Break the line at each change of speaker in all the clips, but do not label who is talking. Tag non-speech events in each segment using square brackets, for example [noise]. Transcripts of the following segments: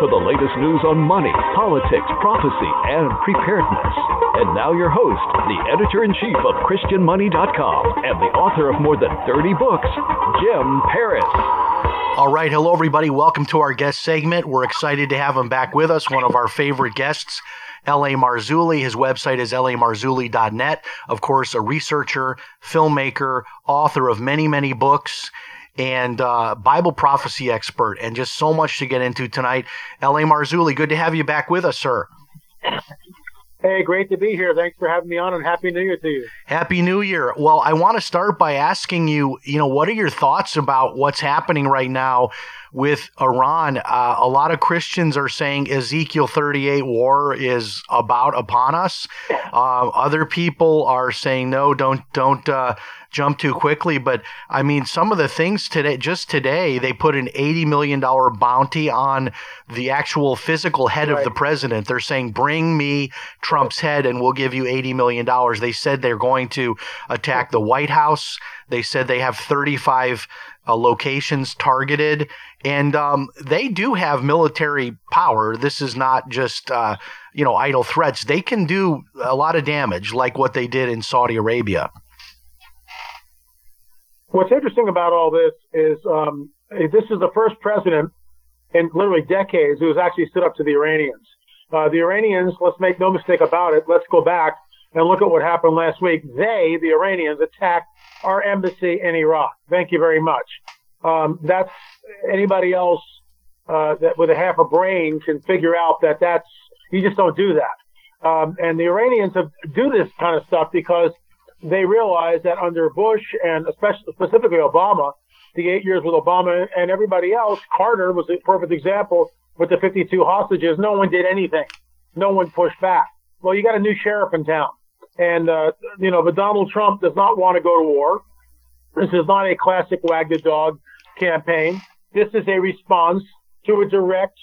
for the latest news on money, politics, prophecy, and preparedness. And now your host, the editor in chief of ChristianMoney.com and the author of more than 30 books, Jim Paris.
All right, hello everybody. Welcome to our guest segment. We're excited to have him back with us, one of our favorite guests. L.A. Marzulli. His website is lamarzulli.net. Of course, a researcher, filmmaker, author of many, many books, and uh, Bible prophecy expert, and just so much to get into tonight. L.A. Marzulli, good to have you back with us, sir.
Hey, great to be here. Thanks for having me on, and happy New Year to you.
Happy New Year. Well, I want to start by asking you, you know, what are your thoughts about what's happening right now with Iran? Uh, a lot of Christians are saying Ezekiel 38 war is about upon us. Uh, other people are saying no, don't don't uh, jump too quickly. But I mean, some of the things today, just today, they put an 80 million dollar bounty on the actual physical head of the president. They're saying, bring me Trump's head, and we'll give you 80 million dollars. They said they're going to attack the White House. They said they have 35 uh, locations targeted, and um, they do have military power. This is not just uh, you know idle threats. They can do a lot of damage, like what they did in Saudi Arabia.
What's interesting about all this is um, this is the first president in literally decades who has actually stood up to the Iranians. Uh, the Iranians, let's make no mistake about it, let's go back and look at what happened last week. They, the Iranians, attacked our embassy in Iraq. Thank you very much. Um, that's anybody else uh, that with a half a brain can figure out that that's you just don't do that. Um, and the Iranians have, do this kind of stuff because they realize that under Bush and especially specifically Obama, the eight years with Obama and everybody else, Carter was a perfect example with the 52 hostages. No one did anything. No one pushed back. Well, you got a new sheriff in town. And, uh, you know, but Donald Trump does not want to go to war. This is not a classic wag the dog campaign. This is a response to a direct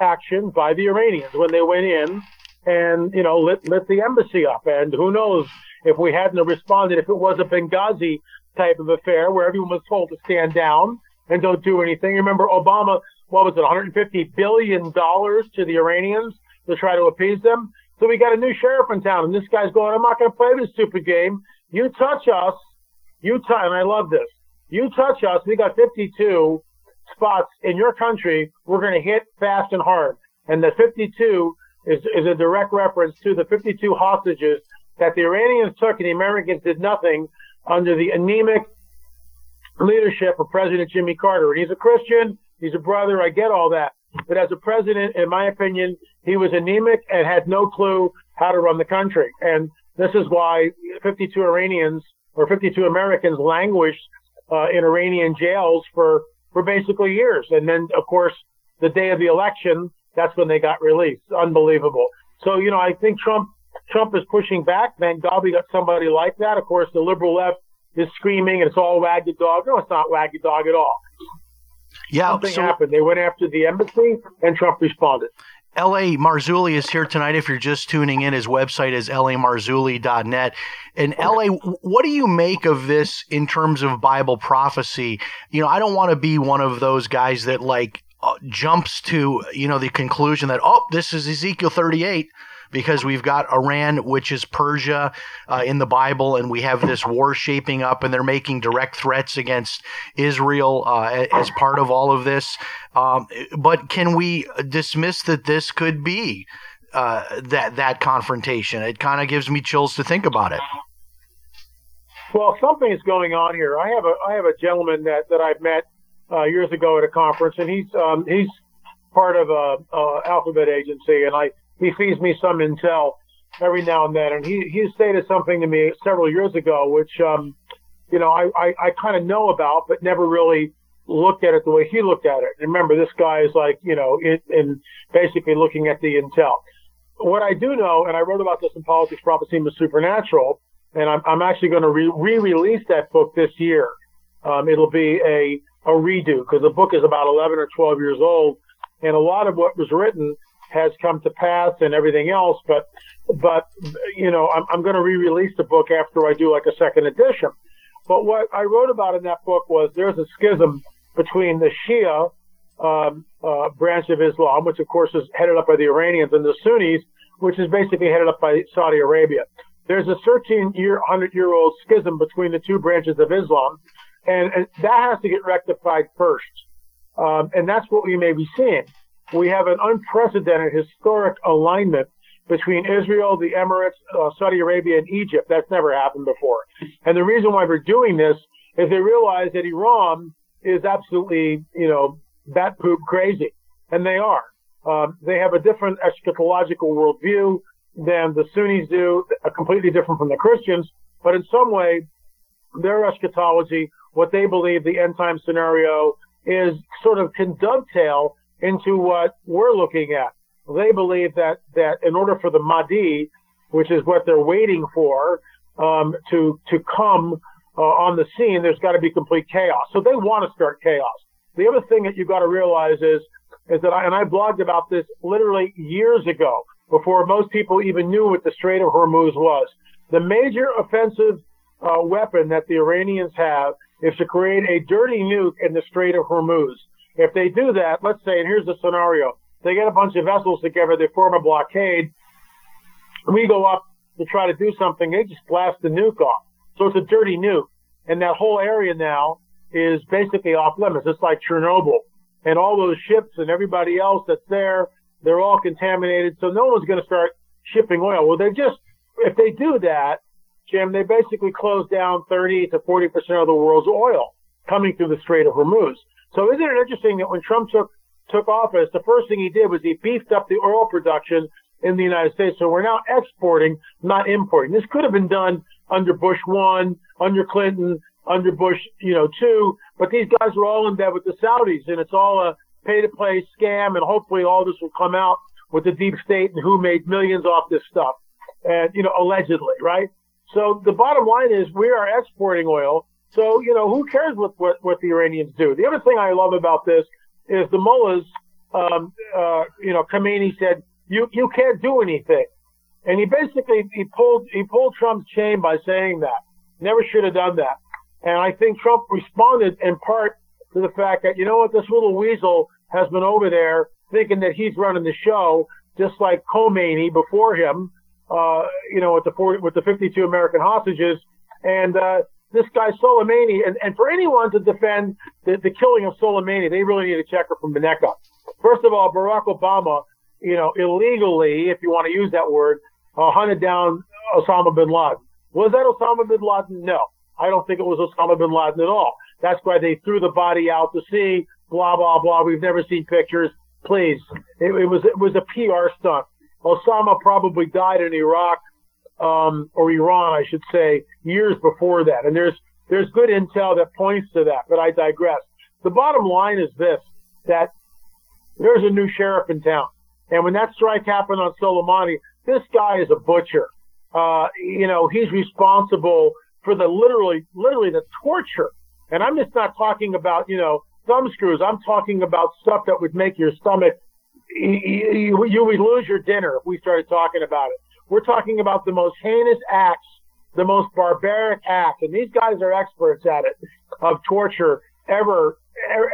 action by the Iranians when they went in and, you know, lit, lit the embassy up. And who knows if we hadn't responded, if it was a Benghazi type of affair where everyone was told to stand down and don't do anything. Remember Obama, what was it, 150 billion dollars to the Iranians to try to appease them? So we got a new sheriff in town, and this guy's going, I'm not going to play this stupid game. You touch us, you touch, and I love this. You touch us, we got 52 spots in your country. We're going to hit fast and hard. And the 52 is, is a direct reference to the 52 hostages that the Iranians took and the Americans did nothing under the anemic leadership of President Jimmy Carter. And he's a Christian. He's a brother. I get all that. But as a president, in my opinion, he was anemic and had no clue how to run the country. And this is why 52 Iranians or 52 Americans languished uh, in Iranian jails for, for basically years. And then, of course, the day of the election, that's when they got released. Unbelievable. So, you know, I think Trump, Trump is pushing back. We got somebody like that. Of course, the liberal left is screaming and it's all wag the dog. No, it's not wag the dog at all.
Yeah,
Something
so
happened. They went after the embassy and Trump responded.
L.A. Marzulli is here tonight. If you're just tuning in, his website is lamarzulli.net. And L.A., what do you make of this in terms of Bible prophecy? You know, I don't want to be one of those guys that like uh, jumps to, you know, the conclusion that, oh, this is Ezekiel 38 because we've got Iran, which is Persia uh, in the Bible, and we have this war shaping up, and they're making direct threats against Israel uh, as part of all of this. Um, but can we dismiss that this could be uh, that that confrontation? It kind of gives me chills to think about it.
Well, something is going on here. I have a I have a gentleman that that I've met uh, years ago at a conference, and he's um, he's part of a, a alphabet agency, and I he feeds me some intel every now and then. And he he stated something to me several years ago, which um, you know I I, I kind of know about, but never really looked at it the way he looked at it. And remember, this guy is like, you know, in, in basically looking at the intel. What I do know, and I wrote about this in Politics, Prophecy, and the Supernatural, and I'm, I'm actually going to re release that book this year. Um, it'll be a, a redo because the book is about 11 or 12 years old, and a lot of what was written has come to pass and everything else. But, but you know, I'm, I'm going to re-release the book after I do like a second edition. But what I wrote about in that book was there's a schism between the Shia um, uh, branch of Islam, which of course is headed up by the Iranians, and the Sunnis, which is basically headed up by Saudi Arabia. There's a 13 year, 100 year old schism between the two branches of Islam, and, and that has to get rectified first. Um, and that's what we may be seeing. We have an unprecedented historic alignment between Israel, the Emirates, uh, Saudi Arabia, and Egypt. That's never happened before. And the reason why we're doing this is they realize that Iran is absolutely, you know, bat poop crazy. And they are. Um, they have a different eschatological worldview than the Sunnis do, completely different from the Christians. But in some way, their eschatology, what they believe the end time scenario is sort of can dovetail into what we're looking at. They believe that, that in order for the Mahdi, which is what they're waiting for, um, to, to come uh, on the scene, there's got to be complete chaos. So they want to start chaos. The other thing that you've got to realize is, is that I, and I blogged about this literally years ago before most people even knew what the Strait of Hormuz was. The major offensive uh, weapon that the Iranians have is to create a dirty nuke in the Strait of Hormuz. If they do that, let's say, and here's the scenario. They get a bunch of vessels together, they form a blockade. We go up to try to do something, they just blast the nuke off. So it's a dirty nuke. And that whole area now is basically off limits. It's like Chernobyl. And all those ships and everybody else that's there, they're all contaminated. So no one's going to start shipping oil. Well, they just, if they do that, Jim, they basically close down 30 to 40% of the world's oil coming through the Strait of Hormuz. So isn't it interesting that when Trump took, took office, the first thing he did was he beefed up the oil production in the United States. So we're now exporting, not importing. This could have been done under Bush one, under Clinton, under Bush, you know, two, but these guys were all in bed with the Saudis and it's all a pay to play scam and hopefully all this will come out with the deep state and who made millions off this stuff. And, you know, allegedly, right? So the bottom line is we are exporting oil. So, you know, who cares what, what, what the Iranians do? The other thing I love about this is the mullahs, um, uh, you know, Khamenei said, you, you can't do anything. And he basically, he pulled, he pulled Trump's chain by saying that. Never should have done that. And I think Trump responded in part to the fact that, you know what, this little weasel has been over there thinking that he's running the show, just like Khomeini before him, uh, you know, with the 40, with the 52 American hostages. And, uh, this guy Soleimani, and, and for anyone to defend the, the killing of Soleimani, they really need a checker from up. First of all, Barack Obama, you know, illegally, if you want to use that word, uh, hunted down Osama bin Laden. Was that Osama bin Laden? No. I don't think it was Osama bin Laden at all. That's why they threw the body out to sea, blah, blah, blah. We've never seen pictures. Please. It, it was, it was a PR stunt. Osama probably died in Iraq, um, or Iran, I should say, years before that. And there's, there's good intel that points to that, but I digress. The bottom line is this, that there's a new sheriff in town. And when that strike happened on Soleimani, this guy is a butcher. Uh, you know, he's responsible for the literally, literally the torture. And I'm just not talking about, you know, thumb screws. I'm talking about stuff that would make your stomach, you would lose your dinner if we started talking about it. We're talking about the most heinous acts, the most barbaric acts, and these guys are experts at it, of torture ever,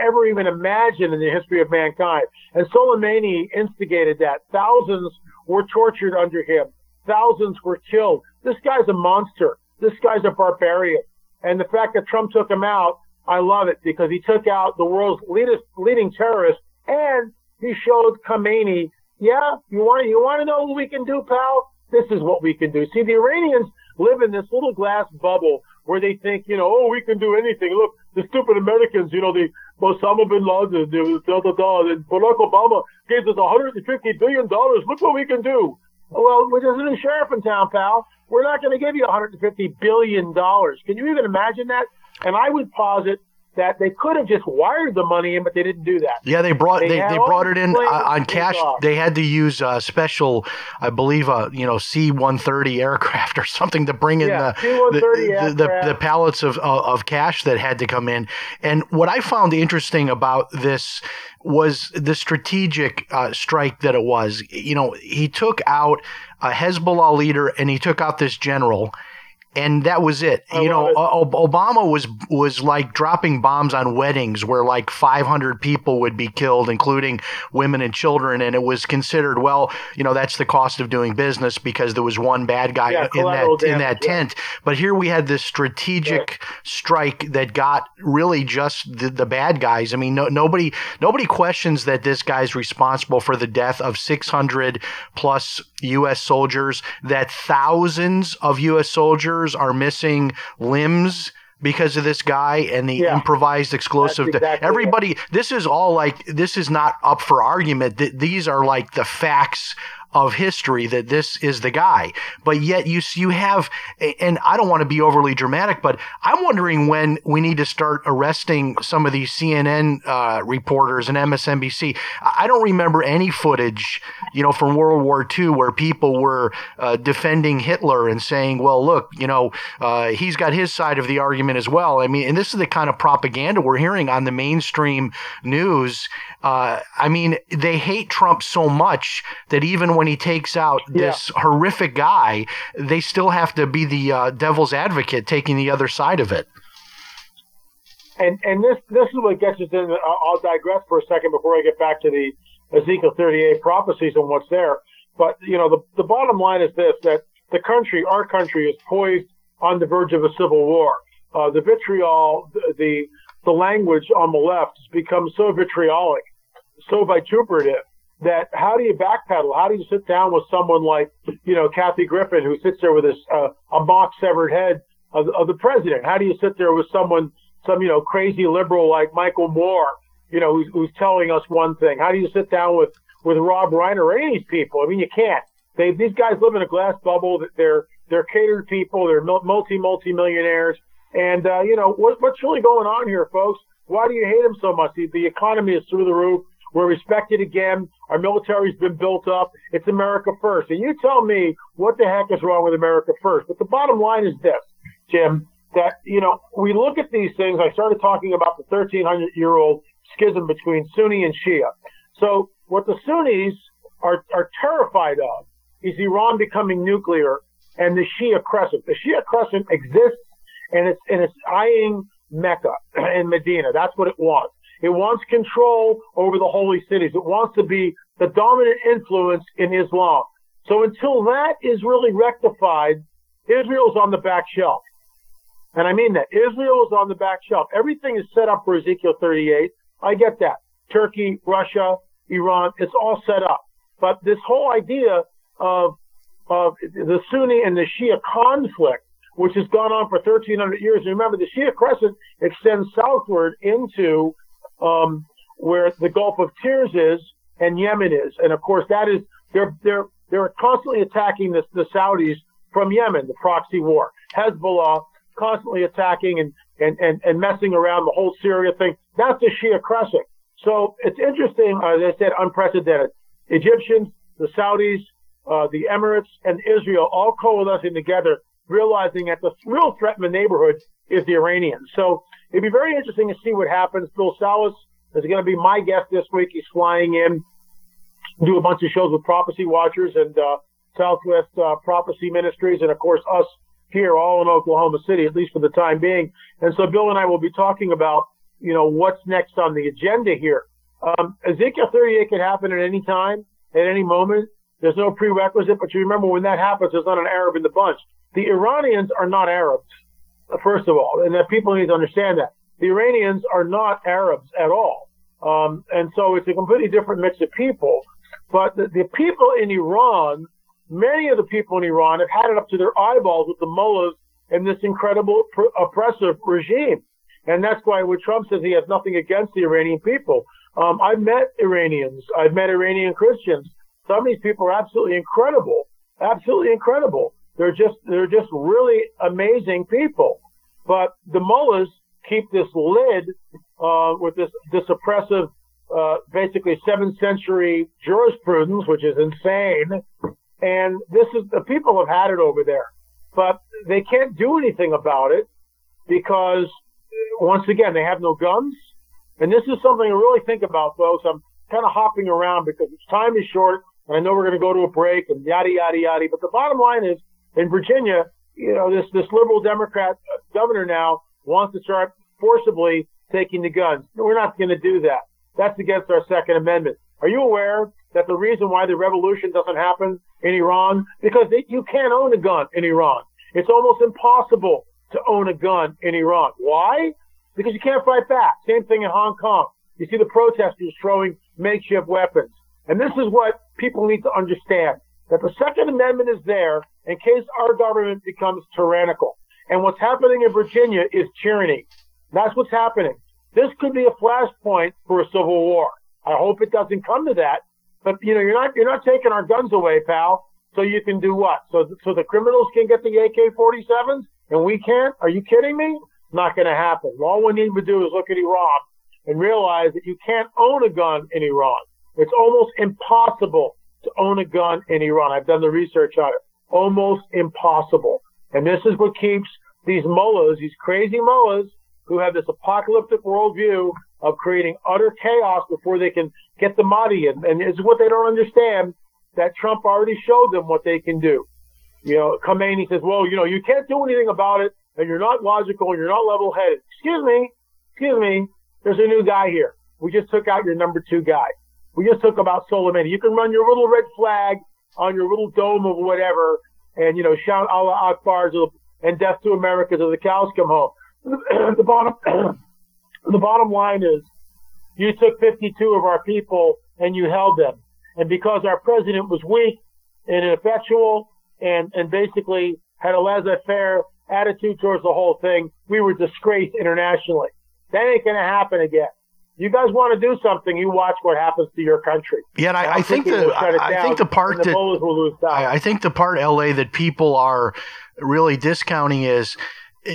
ever even imagined in the history of mankind. And Soleimani instigated that. Thousands were tortured under him. Thousands were killed. This guy's a monster. This guy's a barbarian. And the fact that Trump took him out, I love it because he took out the world's leadest, leading terrorist and he showed Khamenei, yeah, you want you want to know what we can do, pal? This is what we can do. See, the Iranians live in this little glass bubble where they think, you know, oh, we can do anything. Look, the stupid Americans, you know, the Osama bin Laden, the da da da, and Barack Obama gave us 150 billion dollars. Look what we can do. Well, there's a new sheriff in town, pal. We're not going to give you 150 billion dollars. Can you even imagine that? And I would posit, that they could have just wired the money in, but they didn't do that.
Yeah, they brought
They
they, they brought it in uh, on cash.
off.
They had to use uh, special, I believe, uh, you know, C one thirty aircraft [laughs] or something to bring in
Yeah,
the, the, the, the pallets of, of of cash that had to come in. And what I found interesting about this was the strategic uh, strike that it was. You know, he took out a Hezbollah leader and he took out this general. And that was it.
I
you know,
it.
O- O- Obama was was like dropping bombs on weddings where like 500 people would be killed, including women and children, and it was considered well, you know, that's the cost of doing business because there was one bad guy
Yeah,
in that in
damage,
that
yeah.
tent. But here we had this strategic strike that got really just the, the bad guys. I mean, no, nobody nobody questions that this guy's responsible for the death of 600 plus U.S. soldiers. That thousands of U.S. soldiers are missing limbs. Because of this guy and the
Yeah.
improvised explosive,
exactly it.
everybody, this is all like this is not up for argument. Th- These are like the facts of history that this is the guy. But yet you you have, and I don't want to be overly dramatic, but I'm wondering when we need to start arresting some of these CNN uh, reporters and MSNBC. I don't remember any footage, you know, from World War II where people were uh, defending Hitler and saying, "Well, look, you know, uh, he's got his side of the argument as well." I mean, and this is the kind of propaganda we're hearing on the mainstream news. Uh, I mean, they hate Trump so much that even when he takes out this horrific guy, they still have to be the uh, devil's advocate, taking the other side of it.
And and this this is what gets us in. I'll I'll digress for a second before I get back to the Ezekiel 38 prophecies and what's there. But you know, the the bottom line is this: that the country, our country, is poised on the verge of a civil war. Uh, the vitriol, the, the the language on the left has become so vitriolic, so vituperative that how do you backpedal? How do you sit down with someone like you know Kathy Griffin, who sits there with this uh, a mock severed head of, of the president? How do you sit there with someone, some you know crazy liberal like Michael Moore, you know, who's, who's telling us one thing? How do you sit down with with Rob Reiner or any of these people? I mean, you can't. They these guys live in a glass bubble. They're they're catered people. They're multi multi millionaires. And uh, you know what, what's really going on here, folks? Why do you hate them so much? The, the economy is through the roof. We're respected again. Our military's been built up. It's America first. And you tell me what the heck is wrong with America first. But the bottom line is this, Jim, that, you know, we look at these things. I started talking about the 1300 year old schism between Sunni and Shia. So what the Sunnis are, are terrified of is Iran becoming nuclear and the Shia crescent. The Shia crescent exists and it's, and it's eyeing Mecca [clears throat] and Medina. That's what it wants. It wants control over the holy cities. It wants to be the dominant influence in Islam. So until that is really rectified, Israel's on the back shelf. And I mean that. Israel is on the back shelf. Everything is set up for Ezekiel 38. I get that. Turkey, Russia, Iran, it's all set up. But this whole idea of, of the Sunni and the Shia conflict, which has gone on for 1300 years. And remember, the Shia crescent extends southward into um, where the Gulf of Tears is and Yemen is, and of course that is they're they're they're constantly attacking the, the Saudis from Yemen, the proxy war. Hezbollah constantly attacking and, and, and, and messing around the whole Syria thing. That's the Shia crescent. So it's interesting, as I said, unprecedented. Egyptians, the Saudis, uh, the Emirates, and Israel all coalescing together, realizing that the real threat in the neighborhood is the Iranians. So it'd be very interesting to see what happens. Bill Salus is going to be my guest this week. He's flying in, do a bunch of shows with Prophecy Watchers and uh, Southwest uh, Prophecy Ministries, and of course us here, all in Oklahoma City, at least for the time being. And so Bill and I will be talking about, you know, what's next on the agenda here. Um, Ezekiel 38 can happen at any time, at any moment. There's no prerequisite, but you remember when that happens, there's not an Arab in the bunch. The Iranians are not Arabs, first of all, and that people need to understand that. The Iranians are not Arabs at all. Um, and so it's a completely different mix of people. But the, the people in Iran, many of the people in Iran have had it up to their eyeballs with the mullahs and this incredible pr- oppressive regime. And that's why when Trump says he has nothing against the Iranian people, um, I've met Iranians, I've met Iranian Christians. Some of these people are absolutely incredible, absolutely incredible. They're just, they're just really amazing people. But the mullahs keep this lid uh, with this this oppressive, uh, basically seventh century jurisprudence, which is insane. And this is the people have had it over there, but they can't do anything about it because once again they have no guns. And this is something to really think about, folks. I'm kind of hopping around because time is short, and I know we're going to go to a break and yada yada yada. But the bottom line is, in Virginia, you know, this this liberal Democrat governor now wants to start forcibly taking the guns. We're not going to do that. That's against our Second Amendment. Are you aware that the reason why the revolution doesn't happen in Iran because they, you can't own a gun in Iran. It's almost impossible to own a gun in Iran. Why? Because you can't fight back. Same thing in Hong Kong. You see the protesters throwing makeshift weapons. And this is what people need to understand that the Second Amendment is there in case our government becomes tyrannical. And what's happening in Virginia is tyranny. That's what's happening. This could be a flashpoint for a civil war. I hope it doesn't come to that. But you know, you're not you're not taking our guns away, pal. So you can do what? So so the criminals can get the AK-47s and we can't? Are you kidding me? Not going to happen. All we need to do is look at Iran and realize that you can't own a gun in Iran. It's almost impossible to own a gun in Iran. I've done the research on it. Almost impossible. And this is what keeps these mullahs, these crazy mullahs, who have this apocalyptic worldview of creating utter chaos before they can get the Mahdi. And, and it's what they don't understand that Trump already showed them what they can do. You know, Khomeini says, well, you know, you can't do anything about it and you're not logical and you're not level headed. Excuse me. Excuse me. There's a new guy here. We just took out your number two guy. We just took about Soleimani. You can run your little red flag on your little dome of whatever and, you know, shout Allah Akbar and death to America till the cows come home. [clears throat] the bottom, [clears throat] the bottom line is you took 52 of our people and you held them. And because our president was weak and ineffectual and, and basically had a laissez-faire attitude towards the whole thing, we were disgraced internationally. That ain't to happen again. You guys want to do something, you watch what happens to your country.
Yeah, and I, I think the I, I think the part
that
I, I think the part LA that people are really discounting is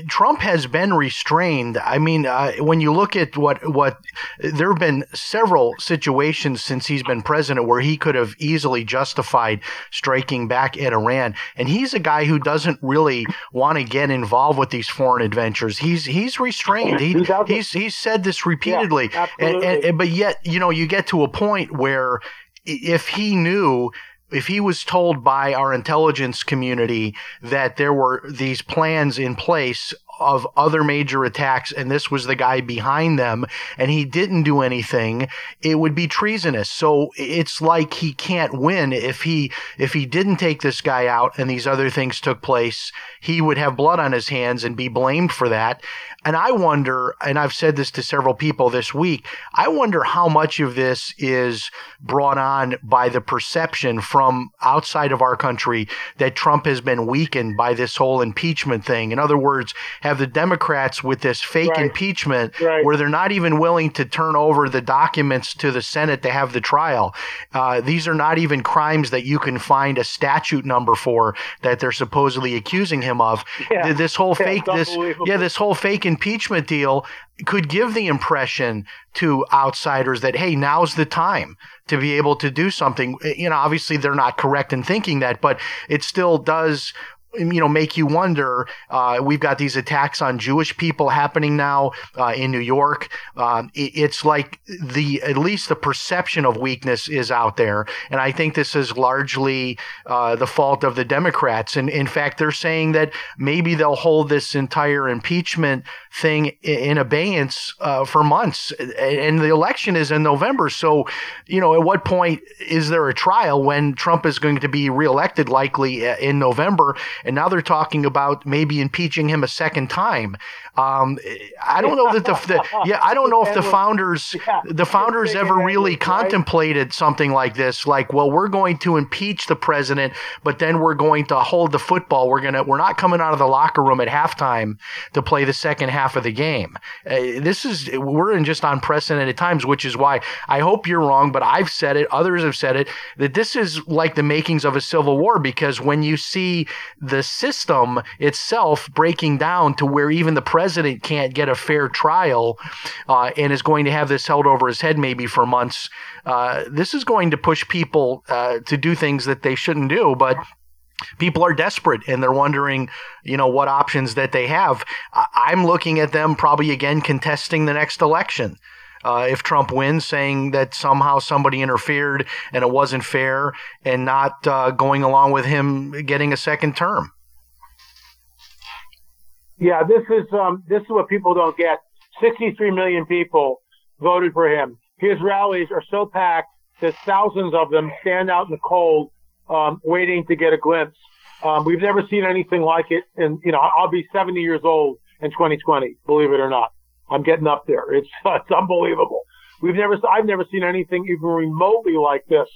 Trump has been restrained. I mean, uh, when you look at what what there have been several situations since he's been president where he could have easily justified striking back at Iran, and he's a guy who doesn't really want to get involved with these foreign adventures. He's he's restrained. He, he's he's said this repeatedly,
yeah,
and, and, but yet you know you get to a point where if he knew if he was told by our intelligence community that there were these plans in place of other major attacks and this was the guy behind them and he didn't do anything it would be treasonous. So it's like he can't win if he if he didn't take this guy out and these other things took place he would have blood on his hands and be blamed for that and I wonder, and I've said this to several people this week, I wonder how much of this is brought on by the perception from outside of our country that Trump has been weakened by this whole impeachment thing. In other words, have the Democrats with this fake right. impeachment right. where they're not even willing to turn over the documents to the Senate to have the trial. Uh, these are not even crimes that you can find a statute number for that they're supposedly accusing him of. Yeah. This whole yeah, fake, this, yeah, this whole fake impeachment deal could give the impression to outsiders that, hey, now's the time to be able to do something. You know, obviously they're not correct in thinking that, but it still does you know make you wonder. Uh, we've got these attacks on Jewish people happening now uh, in New York. Uh, it, it's like the at least the perception of weakness is out there, and I think this is largely uh, the fault of the Democrats. And in fact, they're saying that maybe they'll hold this entire impeachment thing in abeyance uh, for months, and the election is in November. So, you know, at what point is there a trial when Trump is going to be reelected, likely uh, in November? And now they're talking about maybe impeaching him a second time. Um, I don't know that the, the, [laughs] yeah I don't know if the founders the founders ever really contemplated something like this. Like, well, we're going to impeach the president, but then we're going to hold the football. We're gonna we're not coming out of the locker room at halftime to play the second half of the game. Uh, this is we're in just unprecedented times, which is why I hope you're wrong, but I've said it, others have said it that this is like the makings of a civil war because when you see the system itself breaking down to where even the president can't get a fair trial uh, and is going to have this held over his head maybe for months. Uh, this is going to push people uh, to do things that they shouldn't do, but people are desperate and they're wondering, you know, what options that they have. I'm looking at them probably again contesting the next election. Uh, if Trump wins, saying that somehow somebody interfered and it wasn't fair, and not uh, going along with him getting a second term.
Yeah, this is um, this is what people don't get. 63 million people voted for him. His rallies are so packed that thousands of them stand out in the cold um, waiting to get a glimpse. Um, we've never seen anything like it. And, you know, I'll be 70 years old in 2020, believe it or not. I'm getting up there. It's, [laughs] it's unbelievable. We've never, I've never seen anything even remotely like this.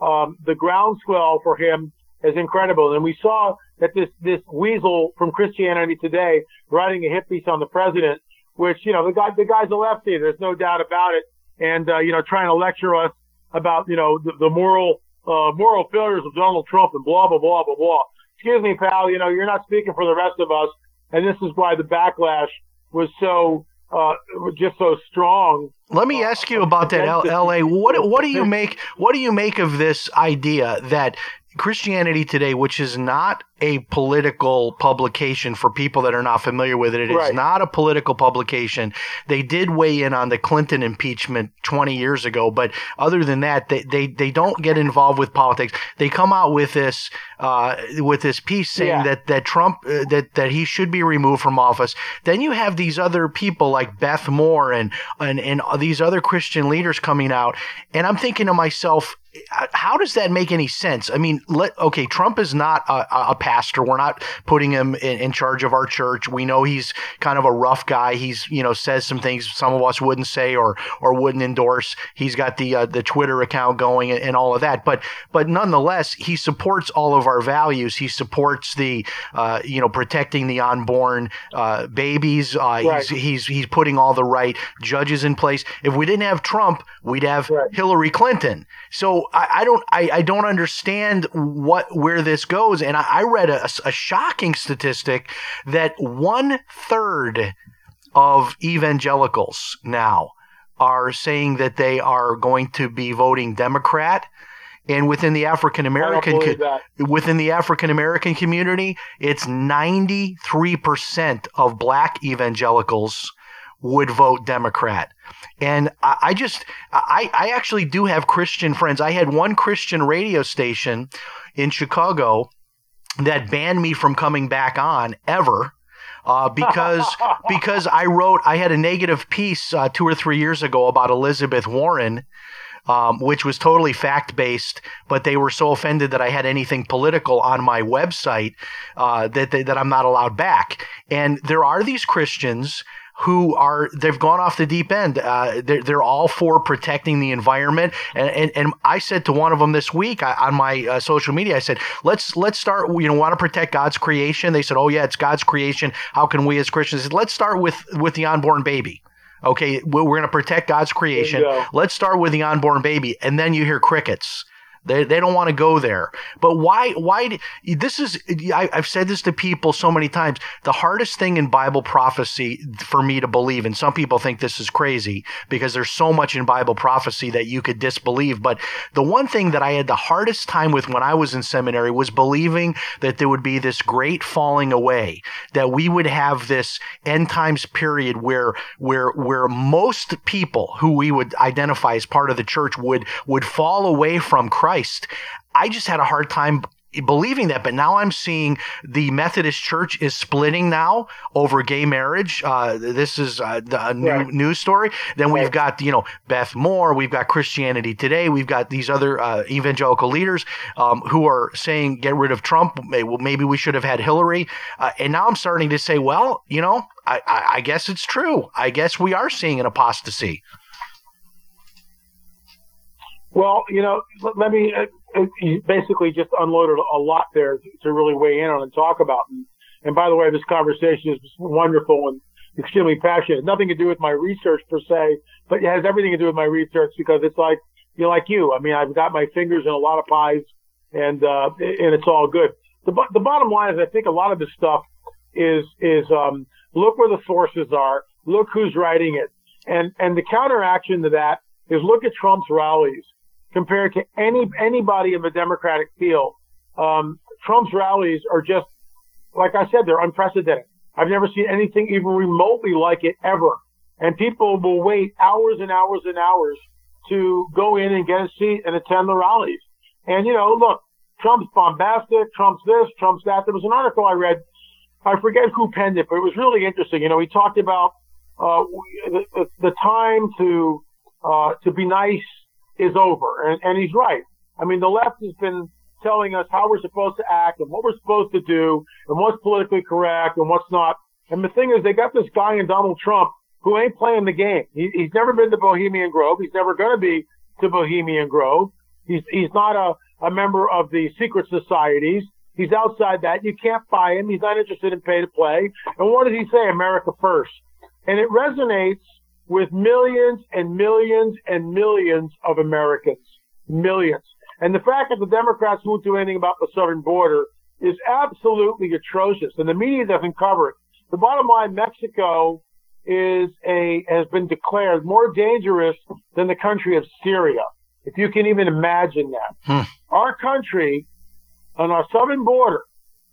Um, the groundswell for him is incredible. And we saw that this, this weasel from Christianity Today writing a hit piece on the president, which, you know, the guy, the guy's a lefty. There's no doubt about it. And, uh, you know, trying to lecture us about, you know, the, the moral uh, moral failures of Donald Trump and blah, blah, blah, blah, blah. Excuse me, pal, you know, you're not speaking for the rest of us. And this is why the backlash was so, uh, just so strong.
Let me ask you about that, L- LA. What, what do you [laughs] make, what do you make of this idea that Christianity Today, which is not a political publication for people that are not familiar with it. It right. is not a political publication. They did weigh in on the Clinton impeachment 20 years ago, but other than that, they, they, they don't get involved with politics. They come out with this, uh, with this piece saying yeah. that, that Trump, uh, that, that he should be removed from office. Then you have these other people like Beth Moore and, and, and these other Christian leaders coming out. And I'm thinking to myself, how does that make any sense? I mean, let, okay, Trump is not a, a pastor. We're not putting him in, in, charge of our church. We know he's kind of a rough guy. He's you know says some things some of us wouldn't say or or wouldn't endorse. He's got the uh, the Twitter account going and, and, all of that. But but nonetheless, he supports all of our values. He supports the uh, you know protecting the unborn uh, babies. Uh, right. He's he's he's putting all the right judges in place. If we didn't have Trump, we'd have right. Hillary Clinton. So I, I don't I, I don't understand what where this goes. And I, I read a, a shocking statistic that one third of evangelicals now are saying that they are going to be voting Democrat. And within the African American within the African American community, it's 93% of black evangelicals would vote Democrat. And I, I just I, I actually do have Christian friends. I had one Christian radio station in Chicago that banned me from coming back on ever. Uh, because [laughs] because I wrote I had a negative piece uh, two or three years ago about Elizabeth Warren, um, which was totally fact based, but they were so offended that I had anything political on my website uh, that they, that I'm not allowed back. And there are these Christians who are they've gone off the deep end. Uh, they're, they're all for protecting the environment, and, and and I said to one of them this week on my uh, social media, I said let's let's start. You know, want to protect God's creation? They said, oh yeah, it's God's creation. How can we as Christians? Said, let's start with with the unborn baby. Okay, we're going to protect God's creation. Let's start with the unborn baby, and then you hear crickets. They, they don't want to go there. But why, why, this is, I, have said this to people so many times. The hardest thing in Bible prophecy for me to believe, and some people think this is crazy because there's so much in Bible prophecy that you could disbelieve. But the one thing that I had the hardest time with when I was in seminary was believing that there would be this great falling away, that we would have this end times period where, where, where most people who we would identify as part of the church would, would fall away from Christ Christ. I just had a hard time believing that, but now I'm seeing the Methodist Church is splitting now over gay marriage. Uh, this is uh, a new right. news story. Then we've got you know Beth Moore, we've got Christianity Today, we've got these other uh, evangelical leaders um, who are saying get rid of Trump. Maybe we should have had Hillary. Uh, and now I'm starting to say, well, you know, I, I guess it's true. I guess we are seeing an apostasy.
Well, you know, let me uh, uh, basically just unloaded a lot there to really weigh in on and talk about. And, and by the way, this conversation is wonderful and extremely passionate. Nothing to do with my research per se, but it has everything to do with my research because it's like, you know, like you. I mean, I've got my fingers in a lot of pies and, uh, and it's all good. the the bottom line is, I think a lot of this stuff is is um, look where the sources are, look who's writing it, and and the counteraction to that is look at Trump's rallies compared to any anybody in the Democratic field. Um, Trump's rallies are just, like I said, they're unprecedented. I've never seen anything even remotely like it ever. And people will wait hours and hours and hours to go in and get a seat and attend the rallies. And you know, look, Trump's bombastic, Trump's this, Trump's that. There was an article I read, I forget who penned it, but it was really interesting. You know, he talked about uh, the, the time to uh, to be nice is over, and, and he's right. I mean, the left has been telling us how we're supposed to act and what we're supposed to do and what's politically correct and what's not. And the thing is, they got this guy in Donald Trump who ain't playing the game. He, he's never been to Bohemian Grove. He's never going to be to Bohemian Grove. He's he's not a, a member of the secret societies. He's outside that. You can't buy him. He's not interested in pay to play. And what does he say? America first. And it resonates with millions and millions and millions of Americans. Millions. And the fact that the Democrats won't do anything about the southern border is absolutely atrocious. And the media doesn't cover it. The bottom line, Mexico is a, has been declared more dangerous than the country of Syria. If you can even imagine that. Hmm. Our country on our southern border,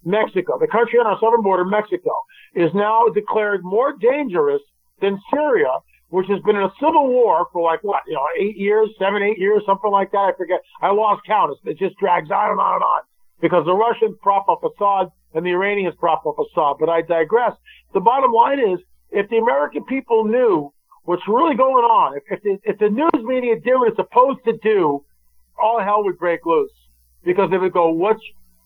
Mexico, the country on our southern border, Mexico, is now declared more dangerous than Syria which has been in a civil war for like what, you know, eight years, seven, eight years, something like that. I forget. I lost count. It just drags on and on and on because the Russians prop up Assad and the Iranians prop up Assad. But I digress. The bottom line is, if the American people knew what's really going on, if, if, the, if the news media did what it's supposed to do, all hell would break loose because they would go, "What's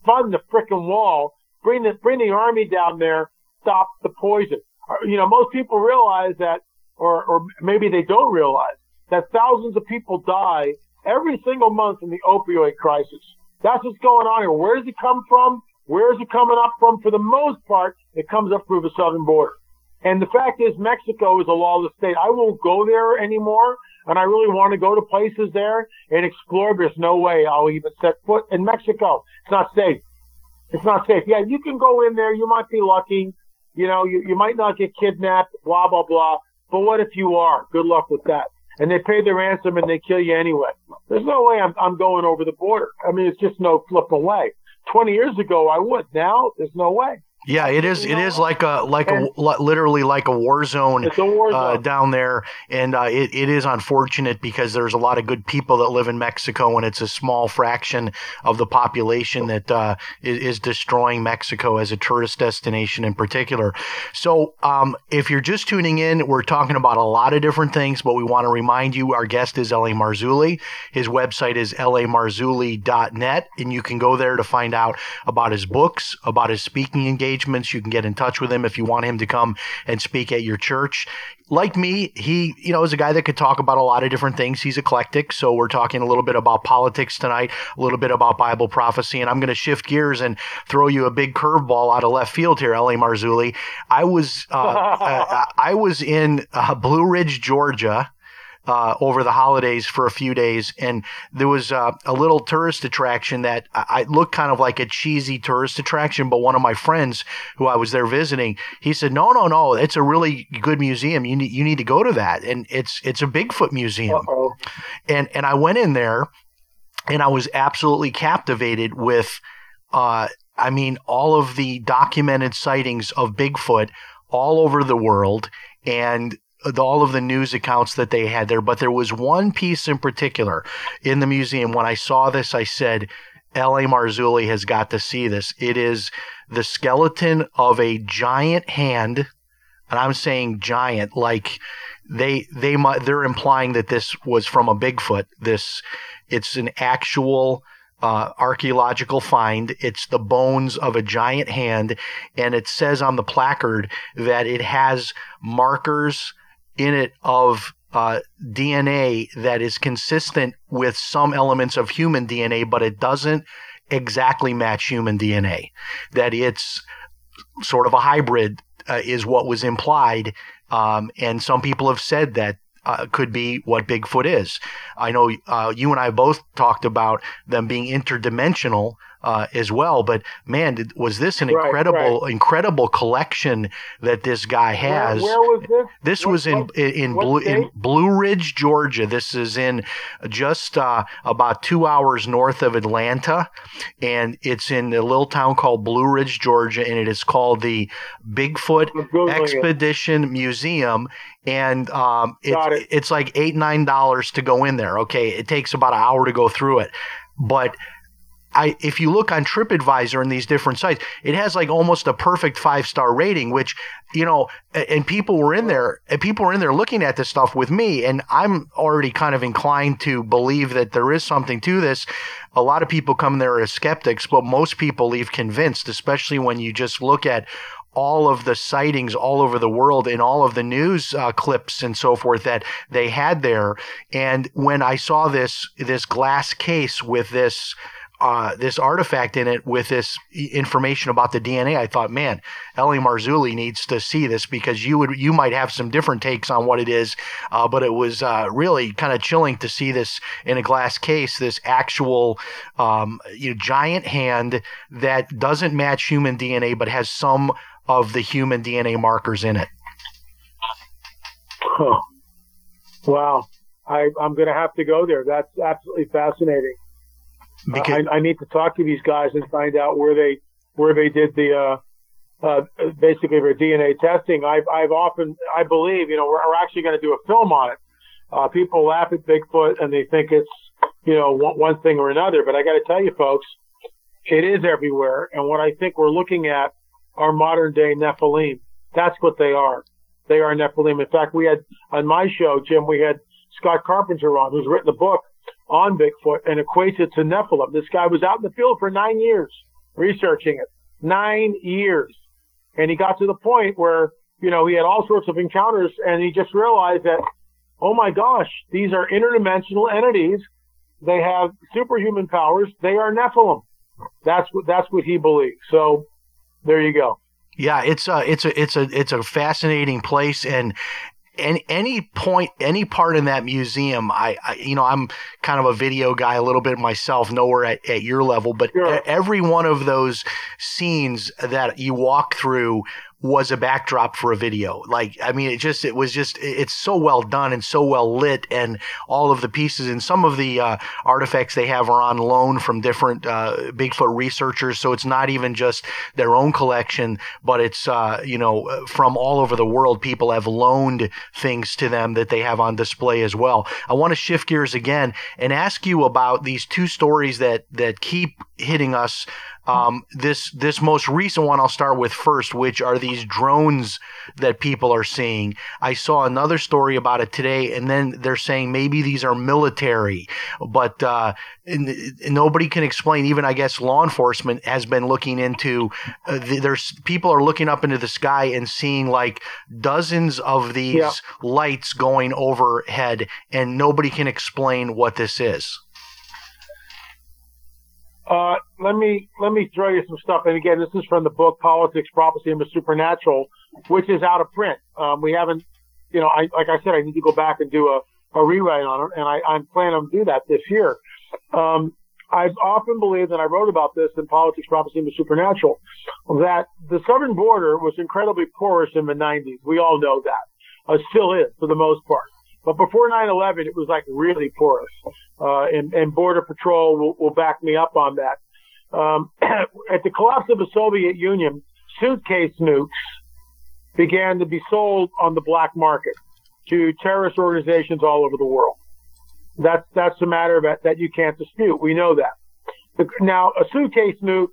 fund the frickin' wall? Bring the bring the army down there, stop the poison." You know, most people realize that or, or maybe they don't realize that thousands of people die every single month in the opioid crisis. That's what's going on here. Where does it come from? Where is it coming up from? For the most part, it comes up through the southern border. And the fact is, Mexico is a lawless state. I won't go there anymore. And I really want to go to places there and explore. There's no way I'll even set foot in Mexico. It's not safe. It's not safe. Yeah, you can go in there. You might be lucky. You know, you, you might not get kidnapped, blah, blah, blah. But what if you are? Good luck with that. And they pay the ransom and they kill you anyway. There's no way I'm, I'm going over the border. I mean, it's just no flip away. 20 years ago, I would. Now, there's no way.
Yeah, it is. It is like a like a literally like a war zone,
a war zone.
Uh, down there, and uh, it it is unfortunate because there's a lot of good people that live in Mexico, and it's a small fraction of the population that uh, is, is, destroying Mexico as a tourist destination in particular. So, um, if you're just tuning in, we're talking about a lot of different things, but we want to remind you our guest is L.A. Marzulli. His website is lamarzulli.net, and you can go there to find out about his books, about his speaking engagement engagements. You can get in touch with him if you want him to come and speak at your church. Like me, he, you know, is a guy that could talk about a lot of different things. He's eclectic. So we're talking a little bit about politics tonight, a little bit about Bible prophecy, and I'm going to shift gears and throw you a big curveball out of left field here, L.A. Marzulli. I was, uh, [laughs] uh, I was in uh, Blue Ridge, Georgia uh, over the holidays for a few days, and there was uh, a little tourist attraction that I, I looked kind of like a cheesy tourist attraction. But one of my friends who I was there visiting, he said, "No, no, no, it's a really good museum. You need you need to go to that, and it's it's a Bigfoot museum." Uh-oh. And and I went in there, and I was absolutely captivated with. Uh, I mean, all of the documented sightings of Bigfoot all over the world. And all of the news accounts that they had there, but there was one piece in particular in the museum. When I saw this, I said, L.A. Marzulli has got to see this. It is the skeleton of a giant hand, and I'm saying giant, like they they they're implying that this was from a Bigfoot. This it's an actual uh, archaeological find. It's the bones of a giant hand, and it says on the placard that it has markers in it of uh, DNA that is consistent with some elements of human DNA, but it doesn't exactly match human DNA. That it's sort of a hybrid uh, is what was implied. Um, and some people have said that uh, could be what Bigfoot is. I know uh, you and I both talked about them being interdimensional uh, as well. But man, did, was this an
Right,
incredible, incredible collection that this guy has?
Where, where was this?
This
What-
was in
what-
in Blue, in? Blue Ridge, Georgia. This is in just uh, about two hours north of Atlanta, and it's in a little town called Blue Ridge, Georgia, and it is called the Bigfoot
I'm it.
Expedition Museum. And um, it's
it.
it's like eight nine dollars to go in there. Okay, it takes about an hour to go through it, but I if you look on TripAdvisor and these different sites, it has like almost a perfect five star rating, which you know, and people were in there, and people were in there looking at this stuff with me, and I'm already kind of inclined to believe that there is something to this. A lot of people come there as skeptics, but most people leave convinced, especially when you just look at all of the sightings all over the world and all of the news uh, clips and so forth that they had there. And when I saw this this glass case with this uh, this artifact in it with this information about the DNA, I thought, man, L.A. Marzulli needs to see this because you would you might have some different takes on what it is. Uh, but it was uh, really kind of chilling to see this in a glass case, this actual um, you know, giant hand that doesn't match human DNA but has some of the human DNA markers in it.
Huh. Wow. I, I'm going to have to go there. That's absolutely fascinating.
Because
I, I need to talk to these guys and find out where they where they did the uh, uh, basically their DNA testing. I've I've often I believe you know we're, we're actually going to do a film on it. Uh, people laugh at Bigfoot and they think it's you know one, one thing or another, but I got to tell you, folks, it is everywhere. And what I think we're looking at are modern day Nephilim. That's what they are. They are Nephilim. In fact, we had on my show, Jim, we had Scott Carpenter on, who's written a book on Bigfoot and equates it to Nephilim. This guy was out in the field for nine years researching it. Nine years. And he got to the point where, you know, he had all sorts of encounters and he just realized that, oh my gosh, these are interdimensional entities. They have superhuman powers. They are Nephilim. That's what, that's what he believes. So there you go.
Yeah, it's a it's a it's a it's a fascinating place and and any point any part in that museum I, I you know i'm kind of a video guy a little bit myself nowhere at, at your level but
Sure.
every one of those scenes that you walk through was a backdrop for a video. Like i mean it just it was just, it's so well done and so well lit and all of the pieces and some of the uh, artifacts they have are on loan from different uh, bigfoot researchers. So it's not even just their own collection but it's uh, you know uh, from all over the world people have loaned things to them that they have on display as well. I want to shift gears again and ask you about these two stories that that keep hitting us um, this this most recent one I'll start with first, which are these drones that people are seeing. I saw another story about it today, and then they're saying maybe these are military, but uh, n- nobody can explain. Even I guess law enforcement has been looking into. Uh, the, there's people are looking up into the sky and seeing like dozens of these
Yeah.
lights going overhead, and nobody can explain what this is.
Uh, let me let me throw you some stuff. And again, this is from the book Politics, Prophecy, and the Supernatural, which is out of print. Um, we haven't, you know, I like I said, I need to go back and do a, a rewrite on it, and I, I'm planning on do that this year. Um, I've often believed, and I wrote about this in Politics, Prophecy, and the Supernatural, that the southern border was incredibly porous in the 90s. We all know that. Uh, still is for the most part. But before 9/11, it was like really porous, uh, and, and Border Patrol will, will back me up on that. Um, [clears throat] at the collapse of the Soviet Union, suitcase nukes began to be sold on the black market to terrorist organizations all over the world. That's that's a matter that, that you can't dispute. We know that. Now, a suitcase nuke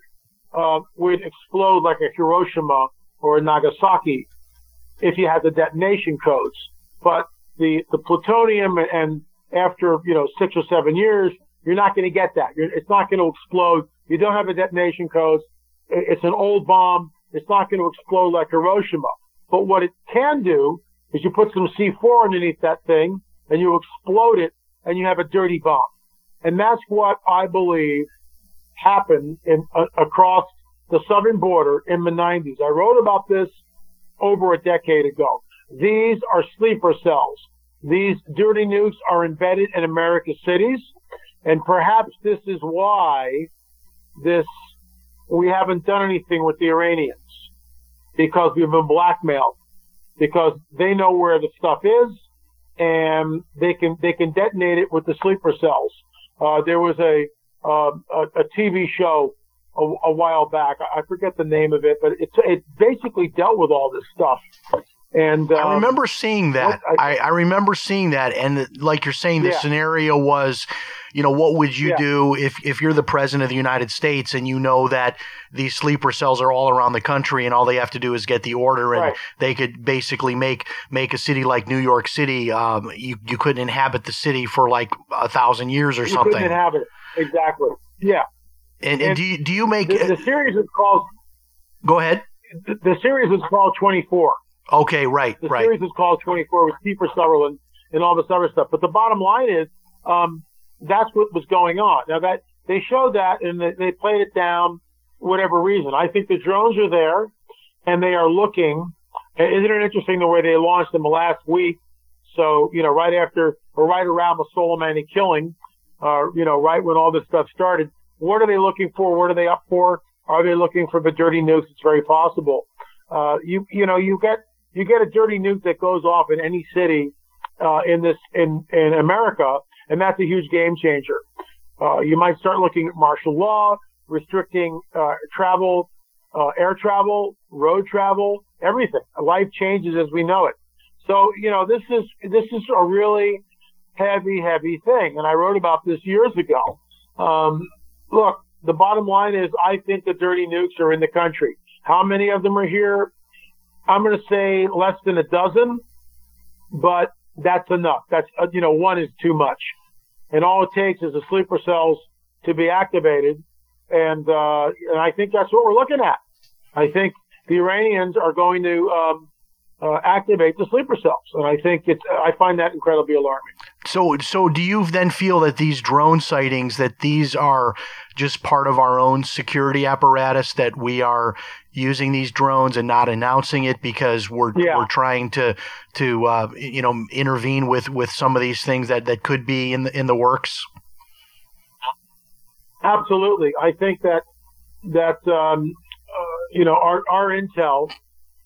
uh, would explode like a Hiroshima or a Nagasaki if you had the detonation codes. But the, the plutonium and after, you know, six or seven years, you're not going to get that. You're, it's not going to explode. You don't have a detonation codes. I- It's an old bomb. It's not going to explode like Hiroshima. But what it can do is you put some C4 underneath that thing and you explode it and you have a dirty bomb. And that's what I believe happened in, uh, across the southern border in the 90s. I wrote about this over a decade ago. These are sleeper cells. These dirty nukes are embedded in America's cities. And perhaps this is why this we haven't done anything with the Iranians because we've been blackmailed because they know where the stuff is and they can they can detonate it with the sleeper cells. Uh, there was a, uh, a a TV show a, a, while back. I forget the name of it, but it it basically dealt with all this stuff. And um,
I remember seeing that. I, I, remember seeing that, and like you're saying, the yeah. scenario was, you know, what would you yeah. do if if you're the president of the United States and you know that these sleeper cells are all around the country and all they have to do is get the order and
right.
they could basically make make a city like New York City. Um, you you couldn't inhabit the city for like a thousand years or
you
something.
Couldn't inhabit it exactly. Yeah.
And, and, and do you do you make
the, the series is called?
Go ahead.
The, the series is called Twenty Four.
Okay, right,
the
right.
series is called 24 with Kiefer Sutherland and all this other stuff. But the bottom line is, um, that's what was going on. Now that they showed that and they, played it down, whatever reason. I think the drones are there and they are looking. Isn't it interesting the way they launched them last week? So, you know, right after or right around the Soleimani killing, uh, you know, right when all this stuff started, what are they looking for? What are they up for? Are they looking for the dirty nukes? It's very possible. Uh, you, you know, you get you get a dirty nuke that goes off in any city uh, in this in in America, and that's a huge game changer. Uh, you might start looking at martial law, restricting uh, travel, uh, air travel, road travel, everything. Life changes as we know it. So you know this is this is a really heavy, heavy thing, and I wrote about this years ago. Um, look, the bottom line is I think the dirty nukes are in the country. How many of them are here? I'm going to say less than a dozen, but that's enough. That's, uh, you know, one is too much. And all it takes is the sleeper cells to be activated. And, uh, and I think that's what we're looking at. I think the Iranians are going to, um, uh, activate the sleeper cells. And I think it's, I find that incredibly alarming.
So, so do you then feel that these drone sightings, that these are just part of our own security apparatus, that we are using these drones and not announcing it because we're
yeah.
we're trying to to uh, you know intervene with with some of these things that that could be in the in the works?
Absolutely, I think that that um, uh, you know our our intel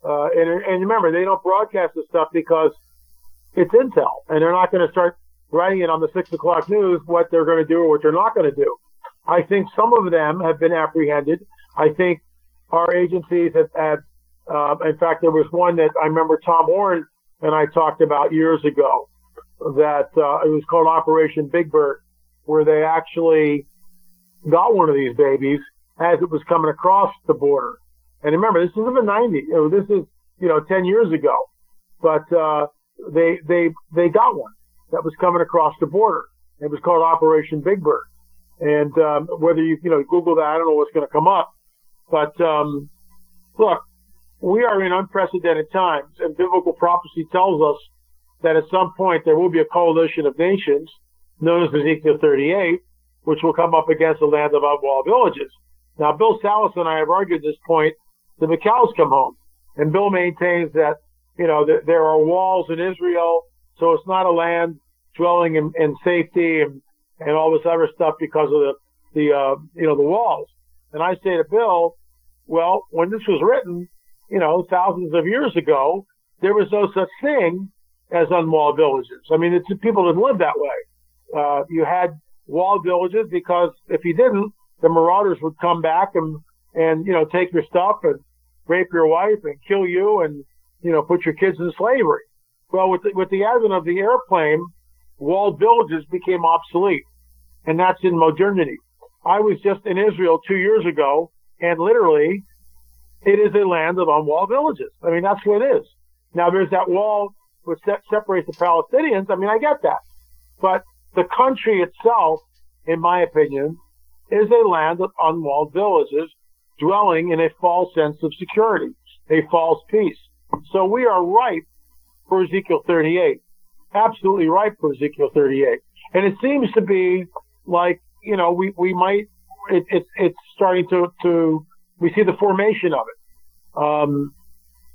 uh, and and remember they don't broadcast this stuff because it's intel, and they're not going to start writing it on the six o'clock news what they're going to do or what they're not going to do. I think some of them have been apprehended. I think our agencies have had, uh, in fact, there was one that I remember Tom Horn and I talked about years ago that uh, it was called Operation Big Bird, where they actually got one of these babies as it was coming across the border. And remember, this is in the 90s. You know, this is, you know, 10 years ago. But, uh, they, they, they got one that was coming across the border. It was called Operation Big Bird. And, um, whether you, you know, Google that, I don't know what's going to come up. But, um, look, we are in unprecedented times and biblical prophecy tells us that at some point there will be a coalition of nations known as Ezekiel 38, which will come up against the land of unwalled villages. Now, Bill Salus and I have argued this point the cows come home. And Bill maintains that, you know, th- there are walls in Israel, so it's not a land dwelling in, in safety and, and all this other stuff because of the, the, uh, you know, the walls. And I say to Bill, well, when this was written, you know, thousands of years ago, there was no such thing as unwalled villages. I mean, people didn't live that way. Uh, you had walled villages because if you didn't, the marauders would come back and, and, you know, take your stuff and rape your wife and kill you and, you know, put your kids in slavery. Well, with the, with the advent of the airplane, walled villages became obsolete. And that's in modernity. I was just in Israel two years ago, and literally, it is a land of unwalled villages. I mean, that's what it is. Now, there's that wall which separates the Palestinians. I mean, I get that. But the country itself, in my opinion, is a land of unwalled villages dwelling in a false sense of security, a false peace. So we are ripe for Ezekiel 38. Absolutely ripe for Ezekiel 38. And it seems to be like you know, we, we might, it, it, it's starting to, to, we see the formation of it. Um,